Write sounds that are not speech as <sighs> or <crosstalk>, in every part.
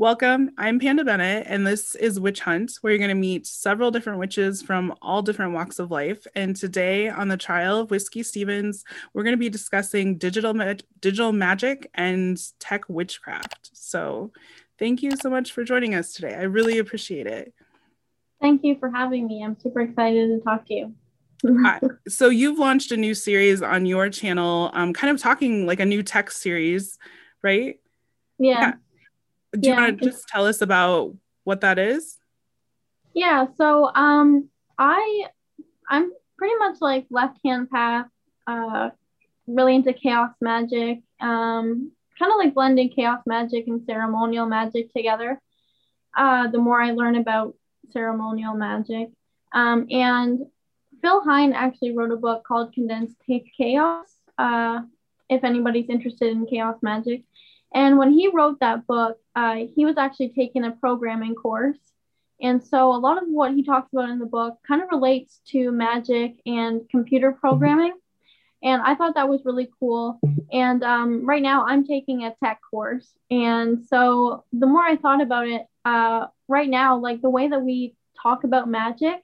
Welcome. I'm Panda Bennett, and this is Witch Hunt, where you're going to meet several different witches from all different walks of life. And today on the trial of Whiskey Stevens, we're going to be discussing digital ma- digital magic and tech witchcraft. So, thank you so much for joining us today. I really appreciate it. Thank you for having me. I'm super excited to talk to you. <laughs> uh, so you've launched a new series on your channel, um, kind of talking like a new tech series, right? Yeah. yeah. Do you want to just tell us about what that is? Yeah. So um, I I'm pretty much like left hand path, uh, really into chaos magic, um, kind of like blending chaos magic and ceremonial magic together. Uh, the more I learn about ceremonial magic, um, and Phil Hine actually wrote a book called Condensed Take Chaos. Uh, if anybody's interested in chaos magic, and when he wrote that book, uh, he was actually taking a programming course. And so a lot of what he talks about in the book kind of relates to magic and computer programming. And I thought that was really cool. And um, right now I'm taking a tech course. And so the more I thought about it, uh, right now, like the way that we talk about magic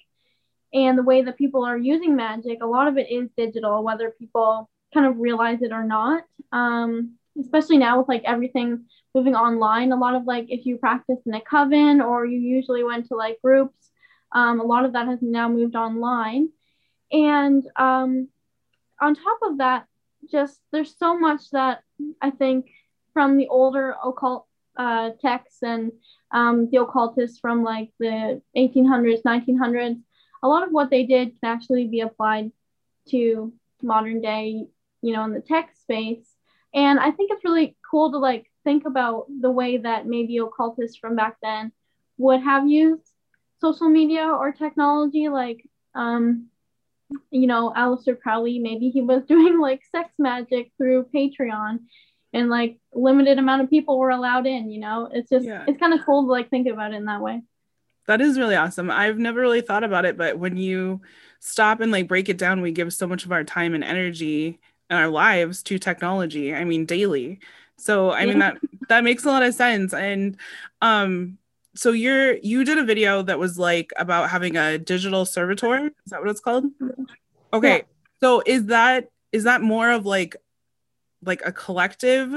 and the way that people are using magic, a lot of it is digital, whether people kind of realize it or not. Um, especially now with like everything moving online a lot of like if you practice in a coven or you usually went to like groups um, a lot of that has now moved online. And um, on top of that just there's so much that i think from the older occult uh, texts and um, the occultists from like the 1800s 1900s a lot of what they did can actually be applied to modern day you know in the tech space and I think it's really cool to like think about the way that maybe occultists from back then would have used social media or technology. Like, um, you know, Aleister Crowley, maybe he was <laughs> doing like sex magic through Patreon and like limited amount of people were allowed in, you know, it's just, yeah. it's kind of cool to like think about it in that way. That is really awesome. I've never really thought about it, but when you stop and like break it down, we give so much of our time and energy our lives to technology i mean daily. So i mean that that makes a lot of sense. And um so you're you did a video that was like about having a digital servitor? Is that what it's called? Okay. Yeah. so is that is that more of like like a collective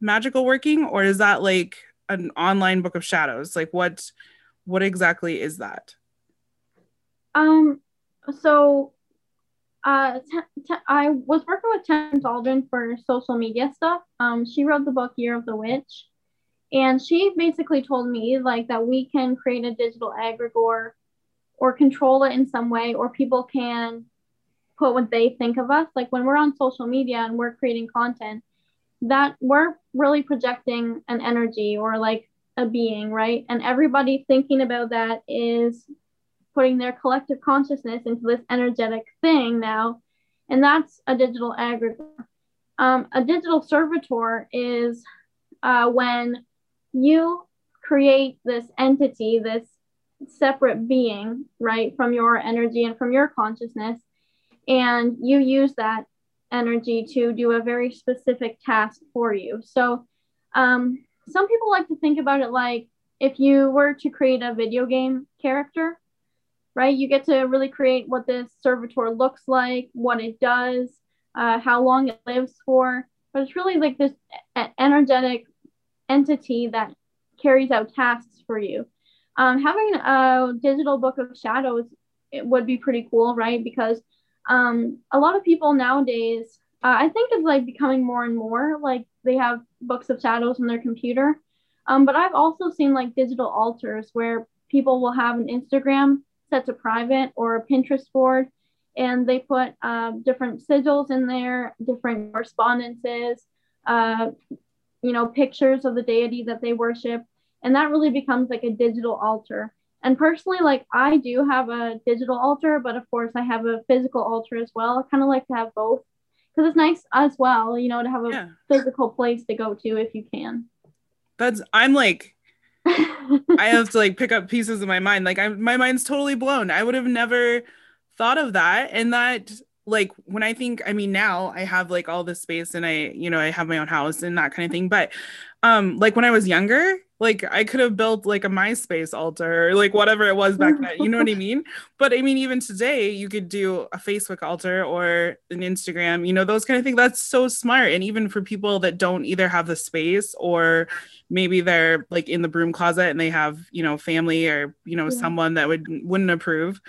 magical working or is that like an online book of shadows? Like what what exactly is that? Um so uh, t- t- I was working with Temperance Alden for social media stuff. Um, she wrote the book Year of the Witch, and she basically told me like that we can create a digital egregore or control it in some way, or people can put what they think of us. Like when we're on social media and we're creating content, that we're really projecting an energy or like a being, right? And everybody thinking about that is putting their collective consciousness into this energetic thing now, and that's a digital egregore. Um, a digital servitor is uh, when you create this entity, this separate being, right, from your energy and from your consciousness, and you use that energy to do a very specific task for you. So, um, some people like to think about it like if you were to create a video game character, right? You get to really create what this servitor looks like, what it does, uh, how long it lives for. But it's really like this energetic entity that carries out tasks for you. Um, having a digital book of shadows it would be pretty cool, right? Because um, a lot of people nowadays, uh, I think it's like becoming more and more like they have books of shadows on their computer. Um, but I've also seen like digital altars where people will have an Instagram set to private or a Pinterest board. And they put uh, different sigils in there, different correspondences, uh, you know, pictures of the deity that they worship. And that really becomes like a digital altar. And personally, like I do have a digital altar, but of course I have a physical altar as well. I kind of like to have both because it's nice as well, you know, to have a yeah. physical place to go to if you can. That's I'm like I have to like pick up pieces of my mind. Like I my mind's totally blown. I would have never thought of that. And that like when I think, I mean, now I have like all this space and I, you know, I have my own house and that kind of thing. But um, like when I was younger, like I could have built like a MySpace altar or like whatever it was back then. You know what I <laughs> mean? But I mean, even today, you could do a Facebook altar or an Instagram, you know, those kind of things. That's so smart. And even for people that don't either have the space or maybe they're like in the broom closet and they have, you know, family or, you know, yeah. someone that would wouldn't approve.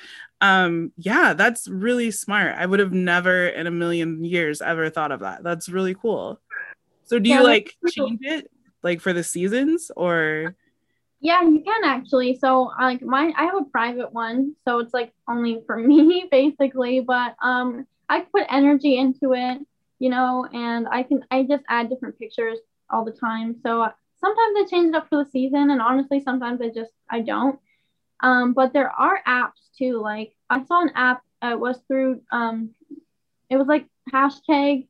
Um, yeah, that's really smart. I would have never in a million years ever thought of that. That's really cool. So do you like change it like for the seasons or? Yeah you can actually. So like my i have a private one so it's like only for <laughs> me basically but um i put energy into it you know and i can i just add different pictures all the time. So sometimes i change it up for the season and honestly sometimes i just i don't. Um but there are apps too. Like i saw an app uh, it was through um it was like hashtag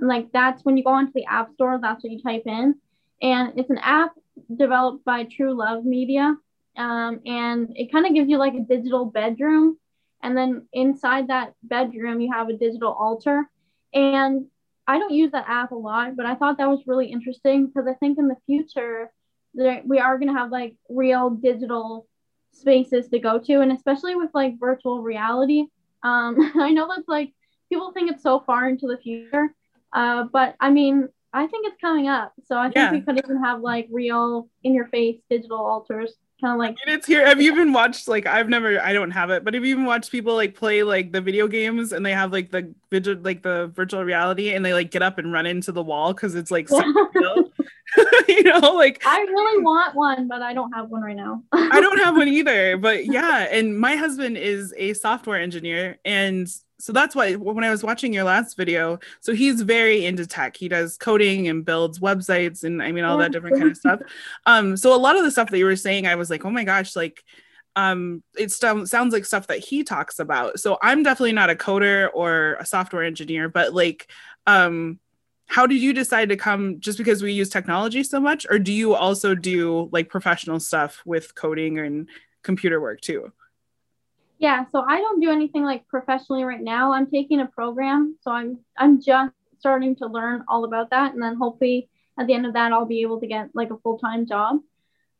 self-care like that's when you go onto the app store, that's what you type in. And it's an app developed by True Love Media. Um, and it kind of gives you like a digital bedroom. And then inside that bedroom, you have a digital altar. And I don't use that app a lot, but I thought that was really interesting because I think in the future, there, we are going to have like real digital spaces to go to. And especially with like virtual reality. Um, <laughs> I know that's like people think it's so far into the future, uh, but I mean, I think it's coming up. So I think yeah. we could even have like real in your face digital altars. Kind of like it's here. Have you even watched like I've never I don't have it, but have you even watched people like play like the video games and they have like the video like the virtual reality and they like get up and run into the wall because it's like <laughs> <laughs> you know, like I really want one, but I don't have one right now. <laughs> I don't have one either, but yeah. And my husband is a software engineer, and so that's why when I was watching your last video, so he's very into tech. He does coding and builds websites and I mean all that different kind of stuff. <laughs> Um, so a lot of the stuff that you were saying, I was like, oh my gosh, like um, it st- sounds like stuff that he talks about. So I'm definitely not a coder or a software engineer, but like, um, how did you decide to come just because we use technology so much, or do you also do like professional stuff with coding and computer work too? Yeah, so I don't do anything like professionally right now. I'm taking a program, so I'm I'm just starting to learn all about that, and then hopefully at the end of that, I'll be able to get like a full time job.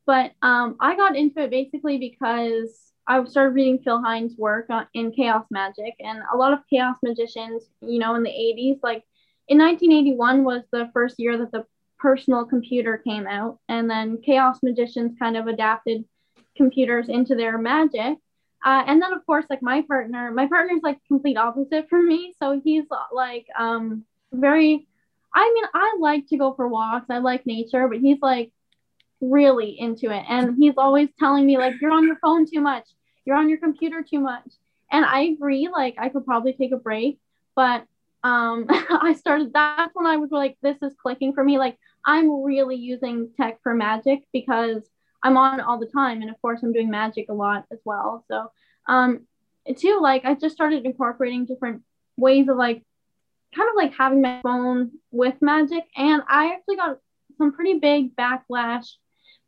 But um, I got into it basically because I started reading Phil Hine's work in chaos magic, and a lot of chaos magicians, you know, in the 80s, like in 1981 was the first year that the personal computer came out, and then chaos magicians kind of adapted computers into their magic uh, and then of course, like my partner, my partner's like complete opposite for me. So he's like um very I mean, I like to go for walks. I like nature, but he's like really into it. And he's always telling me like you're on your phone too much. You're on your computer too much. And I agree, like I could probably take a break, but um <laughs> I started that's when I was like this is clicking for me. Like I'm really using tech for magic because I'm on all the time, and of course, I'm doing magic a lot as well. So, um, too, like I just started incorporating different ways of like, kind of like having my phone with magic, and I actually got some pretty big backlash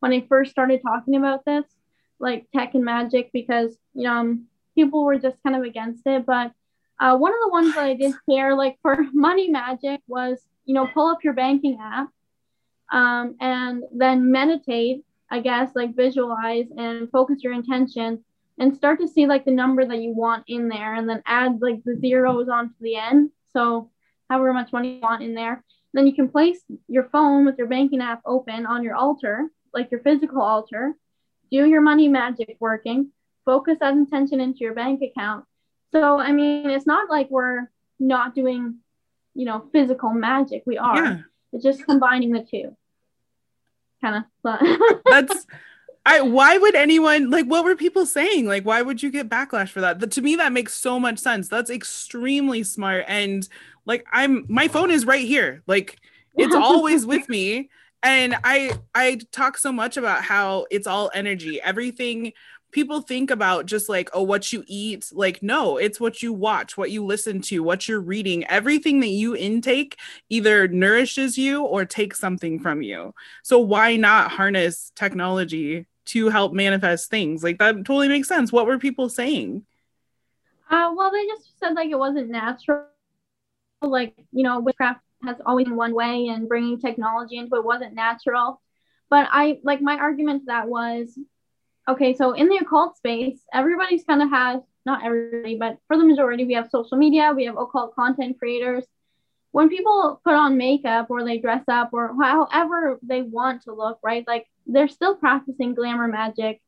when I first started talking about this, like tech and magic, because you know um, people were just kind of against it. But uh, one of the ones that I did share, like for <laughs> money magic, was you know pull up your banking app um, and then meditate I guess, like visualize and focus your intention and start to see like the number that you want in there and then add like the zeros onto the end. So however much money you want in there. Then you can place your phone with your banking app open on your altar, like your physical altar, do your money magic working, focus that intention into your bank account. So I mean it's not like we're not doing, you know, physical magic. We are. Yeah. It's just combining the two kind of but <laughs> that's I why would anyone like what were people saying? Like why would you get backlash for that? to me that makes so much sense. That's extremely smart and like I'm my phone is right here. Like it's <laughs> always with me and I I talk so much about how it's all energy. Everything people think about just like oh what you eat like no it's what you watch what you listen to what you're reading. Everything that you intake either nourishes you or takes something from you. So why not harness technology to help manifest things? Like that totally makes sense. What were people saying? Uh, well they just said like it wasn't natural. Like you know witchcraft has always been one way and bringing technology into it wasn't natural. But I like my argument to that was okay, so in the occult space, everybody's kind of has not everybody, but for the majority, we have social media, we have occult content creators. When people put on makeup or they dress up or however they want to look, right? Like they're still practicing glamour magic,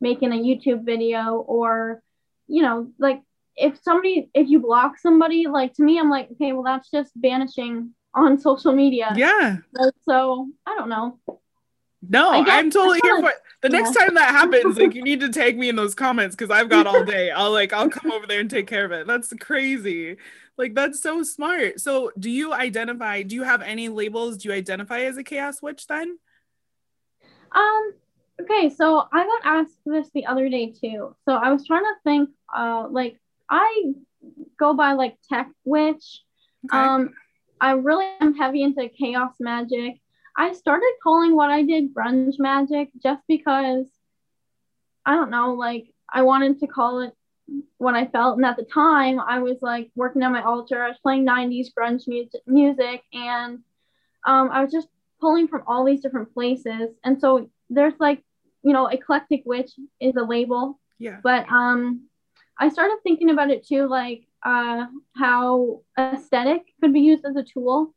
making a YouTube video, or, you know, like if somebody, if you block somebody, like to me, I'm like, okay, well, that's just banishing on <laughs> social media. Yeah. So I don't know. No, I'm totally here for it. The next time that happens, like you need to <laughs> tag me in those comments because I've got all day. I'll like I'll come over there and take care of it. That's crazy. Like that's so smart. So do you identify, do you have any labels? Do you identify as a chaos witch then? Um okay, so I got asked this the other day too. So I was trying to think uh like I go by like tech witch. Okay. Um I really am heavy into chaos magic. I started calling what I did grunge magic just because I don't know, like I wanted to call it what I felt. And at the time, I was like working on my altar. I was playing 90s grunge music, music and um, I was just pulling from all these different places. And so there's like, you know, eclectic witch is a label. Yeah. But um, I started thinking about it too, like uh, how aesthetic could be used as a tool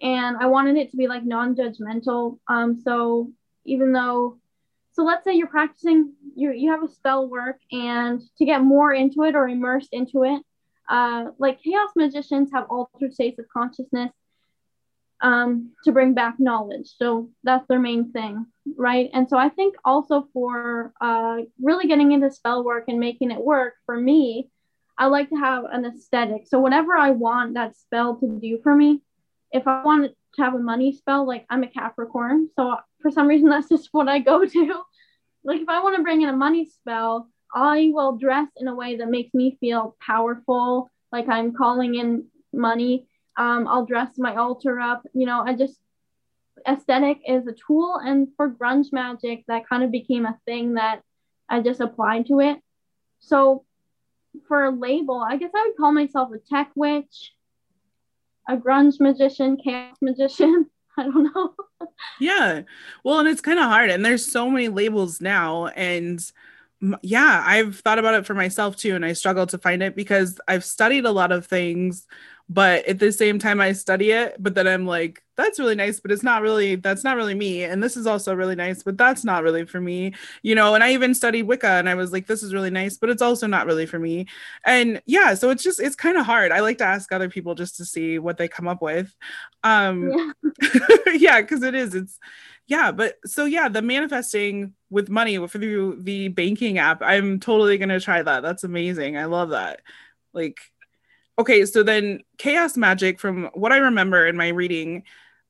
and I wanted it to be like non-judgmental. Um, so even though, so let's say you're practicing, you you have a spell work, and to get more into it or immersed into it, uh, like chaos magicians have altered states of consciousness um, to bring back knowledge. So that's their main thing, right? And so I think also for uh, really getting into spell work and making it work for me, I like to have an aesthetic. So whatever I want that spell to do for me, if I want to have a money spell, like I'm a Capricorn, so for some reason <laughs> that's just what I go to. Like if I want to bring in a money spell, I will dress in a way that makes me feel powerful, like I'm calling in money. Um, I'll dress my altar up. You know, I just aesthetic is a tool, and for grunge magic, that kind of became a thing that I just applied to it. So for a label, I guess I would call myself a tech witch a grunge magician, chaos magician. <laughs> I don't know. yeah. Well, and it's kind of hard. And there's so many labels now. And yeah, I've thought about it for myself too. And I struggle to find it because I've studied a lot of things but at the same time i study it but then i'm like that's really nice but it's not really that's not really me. And this is also really nice but that's not really for me you know? And i even studied wicca and i was like this is really nice but it's also not really for me. And yeah so it's just it's kind of hard. I like to ask other people just to see what they come up with. Um yeah. because <laughs> yeah, it is it's yeah but so yeah the manifesting with money through the banking app i'm totally gonna try that. That's amazing. I love that. Like okay so then chaos magic from what i remember in my reading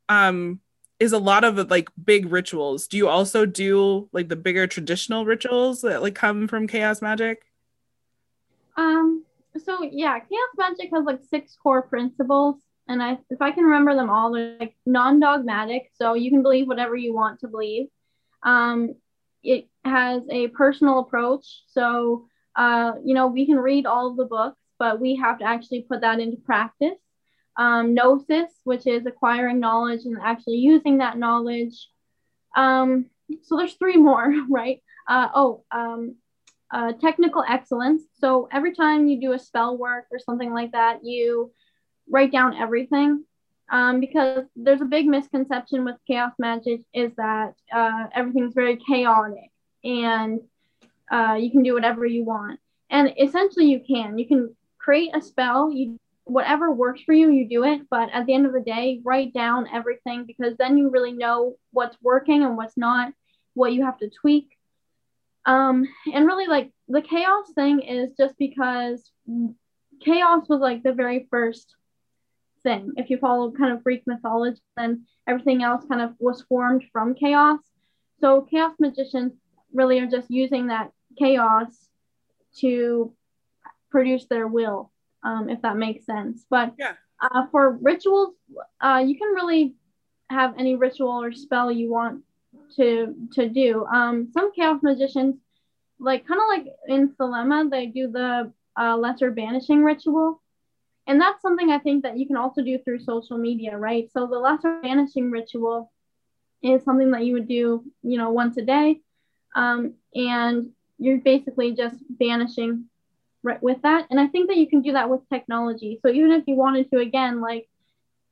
um is a lot of like big rituals. Do you also do like the bigger traditional rituals that like come from chaos magic? Um so yeah chaos magic has like six core principles and i if i can remember them all they're like non-dogmatic so you can believe whatever you want to believe. Um it has a personal approach so uh you know we can read all the books but we have to actually put that into practice. Um, gnosis, which is acquiring knowledge and actually using that knowledge. Um, so there's three more, <laughs> right? Uh, oh, um, uh, technical excellence. So every time you do a spell work or something like that, you write down everything. Um, because there's a big misconception with chaos magic is that uh, everything's very chaotic and uh, you can do whatever you want. And essentially, you can. You can create a spell you whatever works for you you do it. But at the end of the day write down everything because then you really know what's working and what's not what you have to tweak. Um and really like the chaos thing is just because chaos was like the very first thing. If you follow kind of greek mythology then everything else kind of was formed from chaos. So chaos magicians really are just using that chaos to produce their will, um, if that makes sense. But yeah. uh, for rituals, uh, you can really have any ritual or spell you want to to do. Um, some chaos magicians, like kind of like in Thelema, they do the uh, lesser banishing ritual. And that's something I think that you can also do through social media, right? So the lesser banishing ritual is something that you would do, you know, once a day. Um, and you're basically just banishing right with that. And I think that you can do that with technology. So even if you wanted to, again, like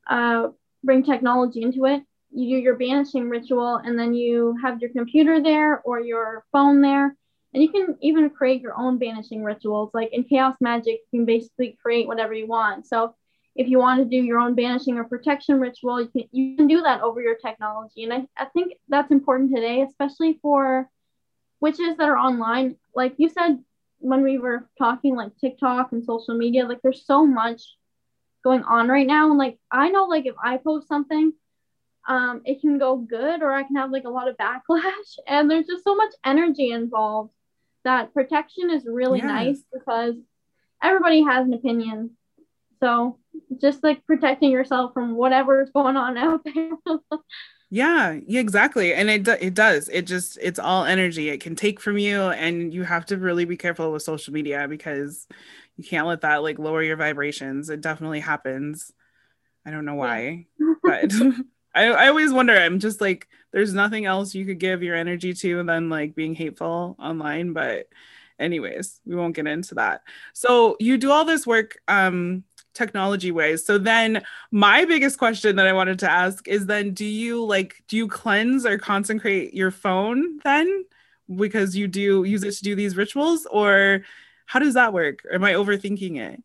uh, bring technology into it, you do your banishing ritual and then you have your computer there or your phone there. And you can even create your own banishing rituals. Like in Chaos Magic, you can basically create whatever you want. So if you want to do your own banishing or protection ritual, you can, you can do that over your technology. And I, I think that's important today, especially for witches that are online. Like you said when we were talking, like TikTok and social media, like there's so much going on right now. And like I know, like if I post something, um, it can go good or I can have like a lot of backlash. <laughs> And there's just so much energy involved that protection is really yes. nice because everybody has an opinion. So just like protecting yourself from whatever's <laughs> going on out there. <laughs> yeah, yeah, exactly. And it it does. It just it's all energy. It can take from you and you have to really be careful with social media because you can't let that like lower your vibrations. It definitely happens. I don't know why, but <laughs> <laughs> I, I always wonder. I'm just like, there's nothing else you could give your energy to than like being hateful online. But, anyways, we won't get into that. So you do all this work um, technology ways. So then, my biggest question that I wanted to ask is then, do you like do you cleanse or consecrate your phone then because you do use it to do these rituals, or how does that work? Am I overthinking it?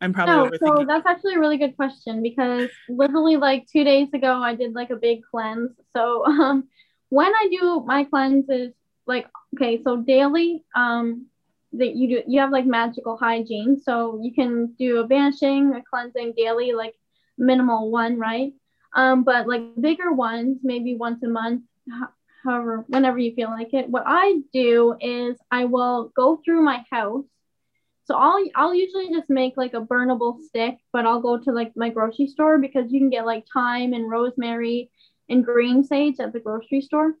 I'm probably no, overthinking. So that's actually a really good question because literally like two days ago I did like a big cleanse. So um when I do my cleanses, like okay, so daily, um that you do you have like magical hygiene. So you can do a banishing, a cleansing daily, like minimal one, right? Um, but like bigger ones, maybe once a month, however, whenever you feel like it. What I do is I will go through my house so I'll I'll usually just make like a burnable stick, but I'll go to like my grocery store because you can get like thyme and rosemary and green sage at the grocery store.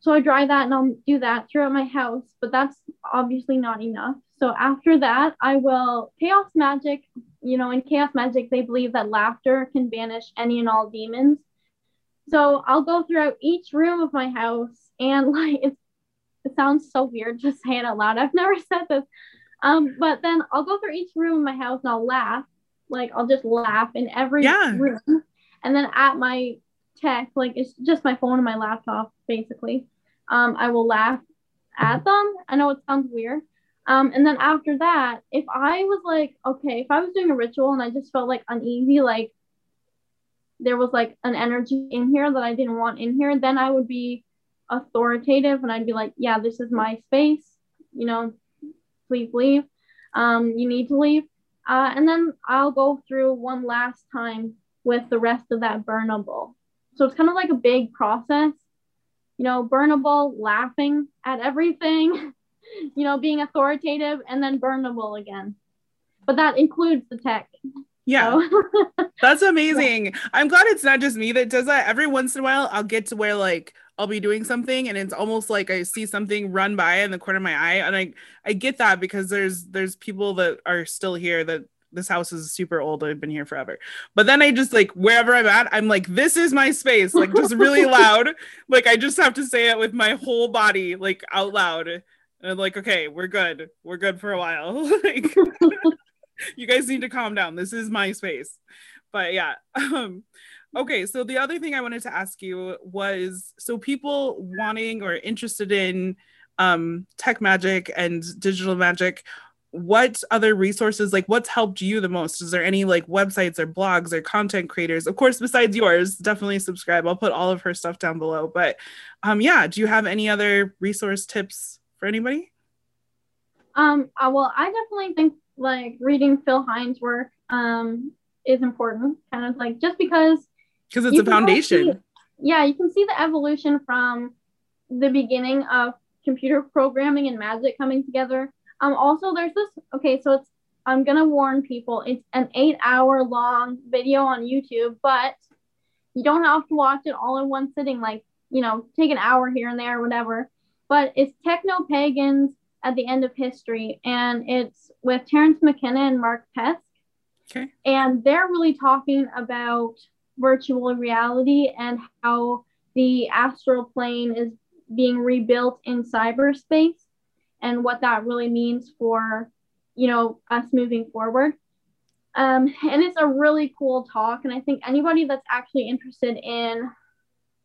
So I dry that and I'll do that throughout my house, but that's obviously not enough. So after that, I will chaos magic. You know, in chaos magic, they believe that laughter can banish any and all demons. So I'll go throughout each room of my house and <laughs> like it's it sounds so weird just saying it out loud. I've never said this, um, but then I'll go through each room in my house and I'll laugh. Like I'll just laugh in every yeah. room. And then at my tech, like it's just my phone and my laptop, basically. Um, I will laugh at them. I know it sounds weird. Um, and then after that, if I was like, okay, if I was doing a ritual and I just felt like uneasy, like there was like an energy in here that I didn't want in here, then I would be authoritative and I'd be like, yeah, this is my space. You know, please leave. Um, you need to leave. Uh, and then I'll go through one last time with the rest of that burnable. So it's kind of like a big process, you know, burnable, laughing at everything, <laughs> you know, being authoritative, and then burnable again. But that includes the tech. Yeah. So. <laughs> That's amazing. Yeah. I'm glad it's not just me that does that. Every once in a while, I'll get to where like I'll be doing something and it's almost like I see something run by in the corner of my eye. And I I get that because there's there's people that are still here that this house is super old. I've been here forever. But then I just like wherever I'm at, I'm like, this is my space, like just really <laughs> loud. Like I just have to say it with my whole body, like out loud. And I'm like, okay, we're good. We're good for a while. <laughs> like <laughs> you guys need to calm down. This is my space. But yeah. Um Okay, so the other thing I wanted to ask you was so people wanting or interested in um, tech magic and digital magic, what other resources, like what's helped you the most? Is there any like websites or blogs or content creators? Of course, besides yours, definitely subscribe. I'll put all of her stuff down below. But um, yeah, do you have any other resource tips for anybody? Um, uh, well, I definitely think like reading Phil Hine's work um, is important, kind of like just because because it's a foundation. See, yeah, you can see the evolution from the beginning of computer programming and magic coming together. Um, also, there's this. Okay, so it's. I'm gonna warn people. It's an eight-hour long video on YouTube, but you don't have to watch it all in one sitting. Like you know, take an hour here and there, whatever. But it's techno pagans at the end of history, and it's with Terence McKenna and Mark Pesce. Okay. And they're really talking about virtual reality and how the astral plane is being rebuilt in cyberspace and what that really means for you know us moving forward. Um, and it's a really cool talk and i think anybody that's actually interested in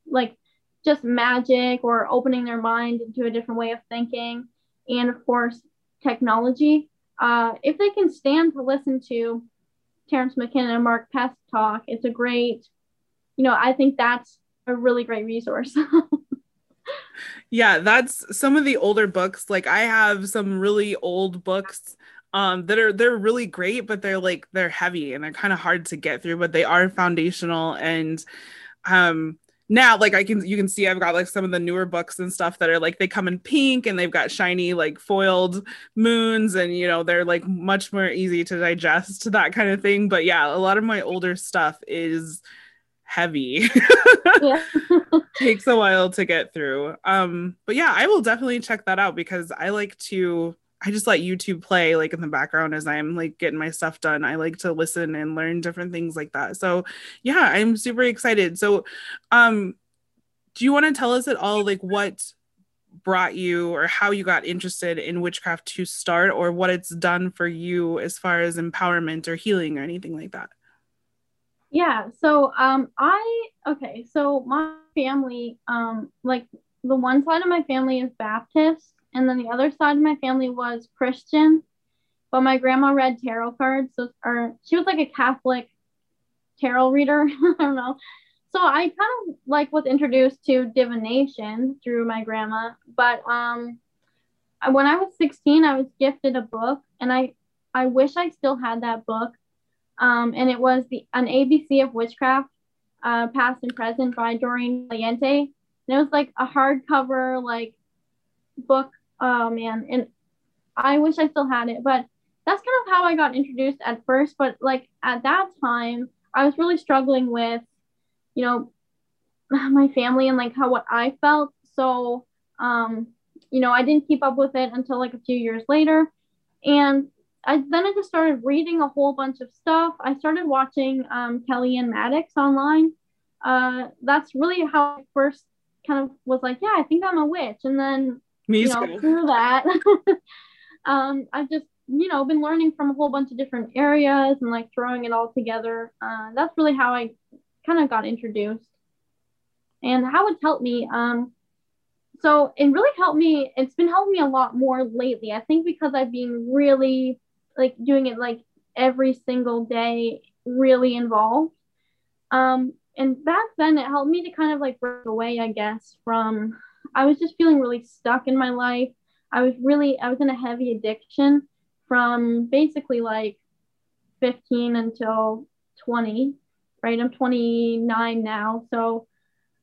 like just magic or opening their mind into a different way of thinking and of course technology uh, if they can stand to listen to Terence McKenna and Mark Pesce talk it's a great you know i think that's a really great resource <laughs> yeah that's some of the older books. Like i have some really old books um that are they're really great but they're like they're heavy and they're kind of hard to get through but they are foundational. And um now like i can you can see i've got like some of the newer books and stuff that are like they come in pink and they've got shiny like foiled moons and you know they're like much more easy to digest that kind of thing. But yeah a lot of my older stuff is heavy. <laughs> <laughs> Takes a while to get through. Um, but yeah, I will definitely check that out because I like to I just let YouTube play like in the background as I'm like getting my stuff done. I like to listen and learn different things like that. So yeah, I'm super excited. So um do you want to tell us at all like what brought you or how you got interested in witchcraft to start or what it's done for you as far as empowerment or healing or anything like that? Yeah. So um I okay, so my family, um, like the one side of my family is Baptist and then the other side of my family was Christian. But my grandma read tarot cards, so or she was like a Catholic tarot reader. <laughs> I don't know. So I kind of like was introduced to divination through my grandma. But um when I was 16, I was gifted a book and I I wish I still had that book um, and it was the an ABC of Witchcraft, uh, Past and Present by Doreen Valiente. And it was like a hardcover like book. Oh man, and I wish I still had it, but that's kind of how I got introduced at first. But like at that time, I was really struggling with, you know, <sighs> my family and like how what I felt. So, um, you know, I didn't keep up with it until like a few years later. And I then I just started reading a whole bunch of stuff. I started watching um, Kelly-Ann Maddox online. Uh, that's really how I first kind of was like, yeah, I think I'm a witch. And then Me you know through that, <laughs> um, I've just you know been learning from a whole bunch of different areas and like throwing it all together. Uh, that's really how I kind of got introduced. And how it's helped me. Um, so it really helped me. It's been helping me a lot more lately. I think because I've been really like doing it like every single day really involved. Um, and back then it helped me to kind of like break away, I guess, from I was just feeling really stuck in my life. I was really I was in a heavy addiction from basically like 15 until 20, right? I'm 29 now. So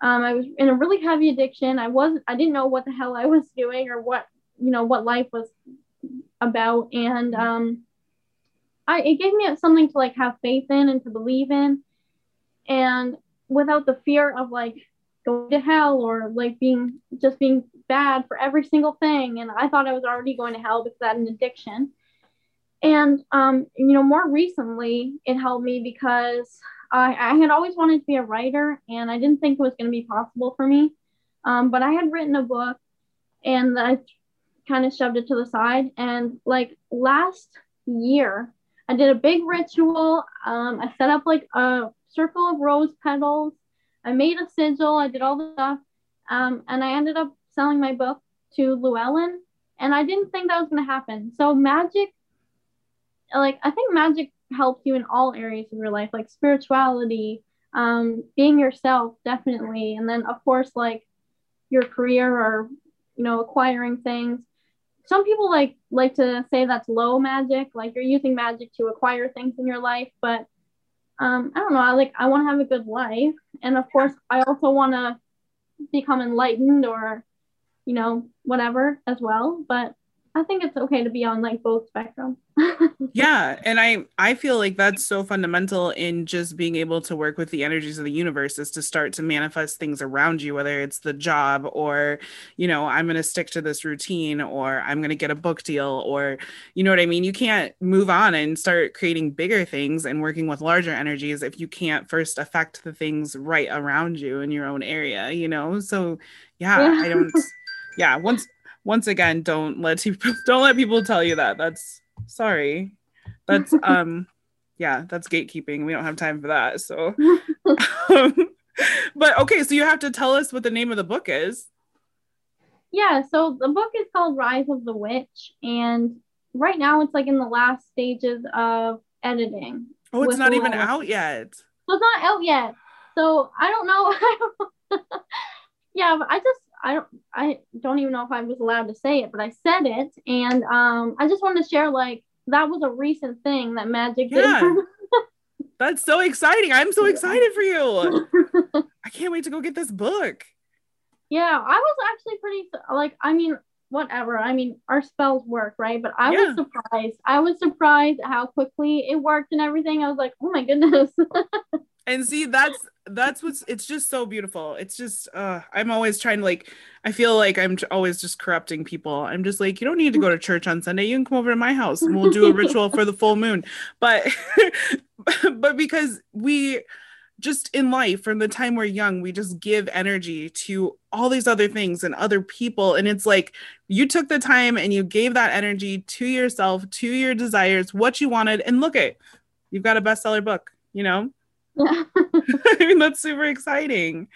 um, I was in a really heavy addiction. I wasn't I didn't know what the hell I was doing or what, you know, what life was about and um, I it gave me something to like have faith in and to believe in, and without the fear of like going to hell or like being just being bad for every single thing. And I thought I was already going to hell because I had an addiction. And um, you know, more recently, it helped me because I, I had always wanted to be a writer, and I didn't think it was going to be possible for me. Um, but I had written a book, and I kind of shoved it to the side. And like last year, I did a big ritual. Um, I set up like a circle of rose petals. I made a sigil. I did all the stuff. Um, and I ended up selling my book to Llewellyn. And I didn't think that was going to happen. So, magic, like, I think magic helps you in all areas of your life, like spirituality, um, being yourself, definitely. And then, of course, like your career or, you know, acquiring things some people like like to say that's low magic, like you're using magic to acquire things in your life, but um, I don't know. I like I want to have a good life, and of course, I also want to become enlightened or, you know, whatever as well. But I think it's okay to be on like both spectrum. Yeah, and I I feel like that's so fundamental in just being able to work with the energies of the universe is to start to manifest things around you whether it's the job or you know, I'm going to stick to this routine or I'm going to get a book deal or you know what I mean? You can't move on and start creating bigger things and working with larger energies if you can't first affect the things right around you in your own area, you know? So yeah, yeah. I don't <laughs> yeah, once once again, don't let <laughs> people don't let people tell you that. That's sorry. That's <laughs> um yeah, that's gatekeeping. We don't have time for that. So um, <laughs> <laughs> but okay, so you have to tell us what the name of the book is. Yeah, so the book is called Rise of the Witch and right now it's like in the last stages of editing. Oh, it's not even out yet. So it's not out yet. So I don't know. yeah, but I just I don't I don't even know if I was allowed to say it, but I said it, and um, I just wanted to share like that was a recent thing that Magic yeah. did. <laughs> That's so exciting! I'm so excited for you. <laughs> I can't wait to go get this book. Yeah, I was actually pretty like I mean whatever. I mean our spells work, right? But I yeah. was surprised. I was surprised how quickly it worked and everything. I was like, oh my goodness. <laughs> and see that's that's what's it's just so beautiful. It's just uh i'm always trying to like i feel like i'm always just corrupting people. I'm just like you don't need to go to church on sunday. You can come over to my house and we'll do a ritual for the full moon. But <laughs> but because we just in life from the time we're young we just give energy to all these other things and other people. And it's like you took the time and you gave that energy to yourself to your desires what you wanted. And look at you've got a bestseller book you know yeah. <laughs> I mean, that's super exciting.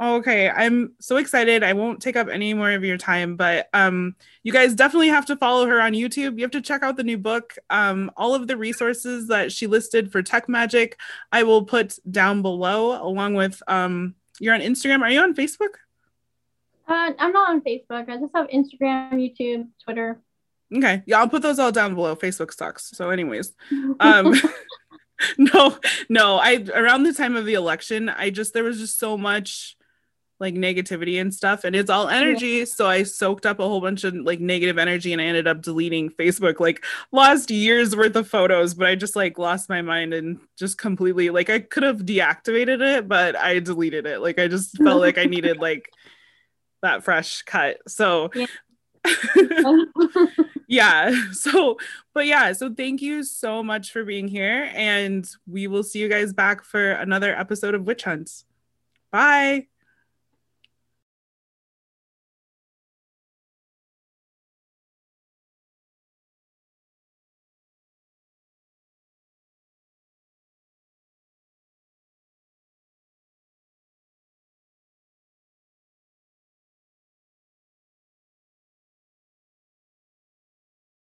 Okay, I'm so excited. I won't take up any more of your time, but um, you guys definitely have to follow her on YouTube. You have to check out the new book. Um, all of the resources that she listed for Tech Magic, I will put down below, along with um, you're on Instagram. Are you on Facebook? Uh, I'm not on Facebook. I just have Instagram, YouTube, Twitter. Okay, yeah, I'll put those all down below. Facebook sucks. So, anyways, <laughs> um, <laughs> <laughs> no, no. I around the time of the election, I just there was just so much like negativity and stuff and it's all energy yeah. so i soaked up a whole bunch of like negative energy and i ended up deleting facebook like lost years worth of photos but i just like lost my mind and just completely like i could have deactivated it but i deleted it like i just felt like i needed <laughs> like that fresh cut so yeah. <laughs> <laughs> yeah. So, but yeah, so thank you so much for being here. And we will see you guys back for another episode of Witch Hunts. Bye.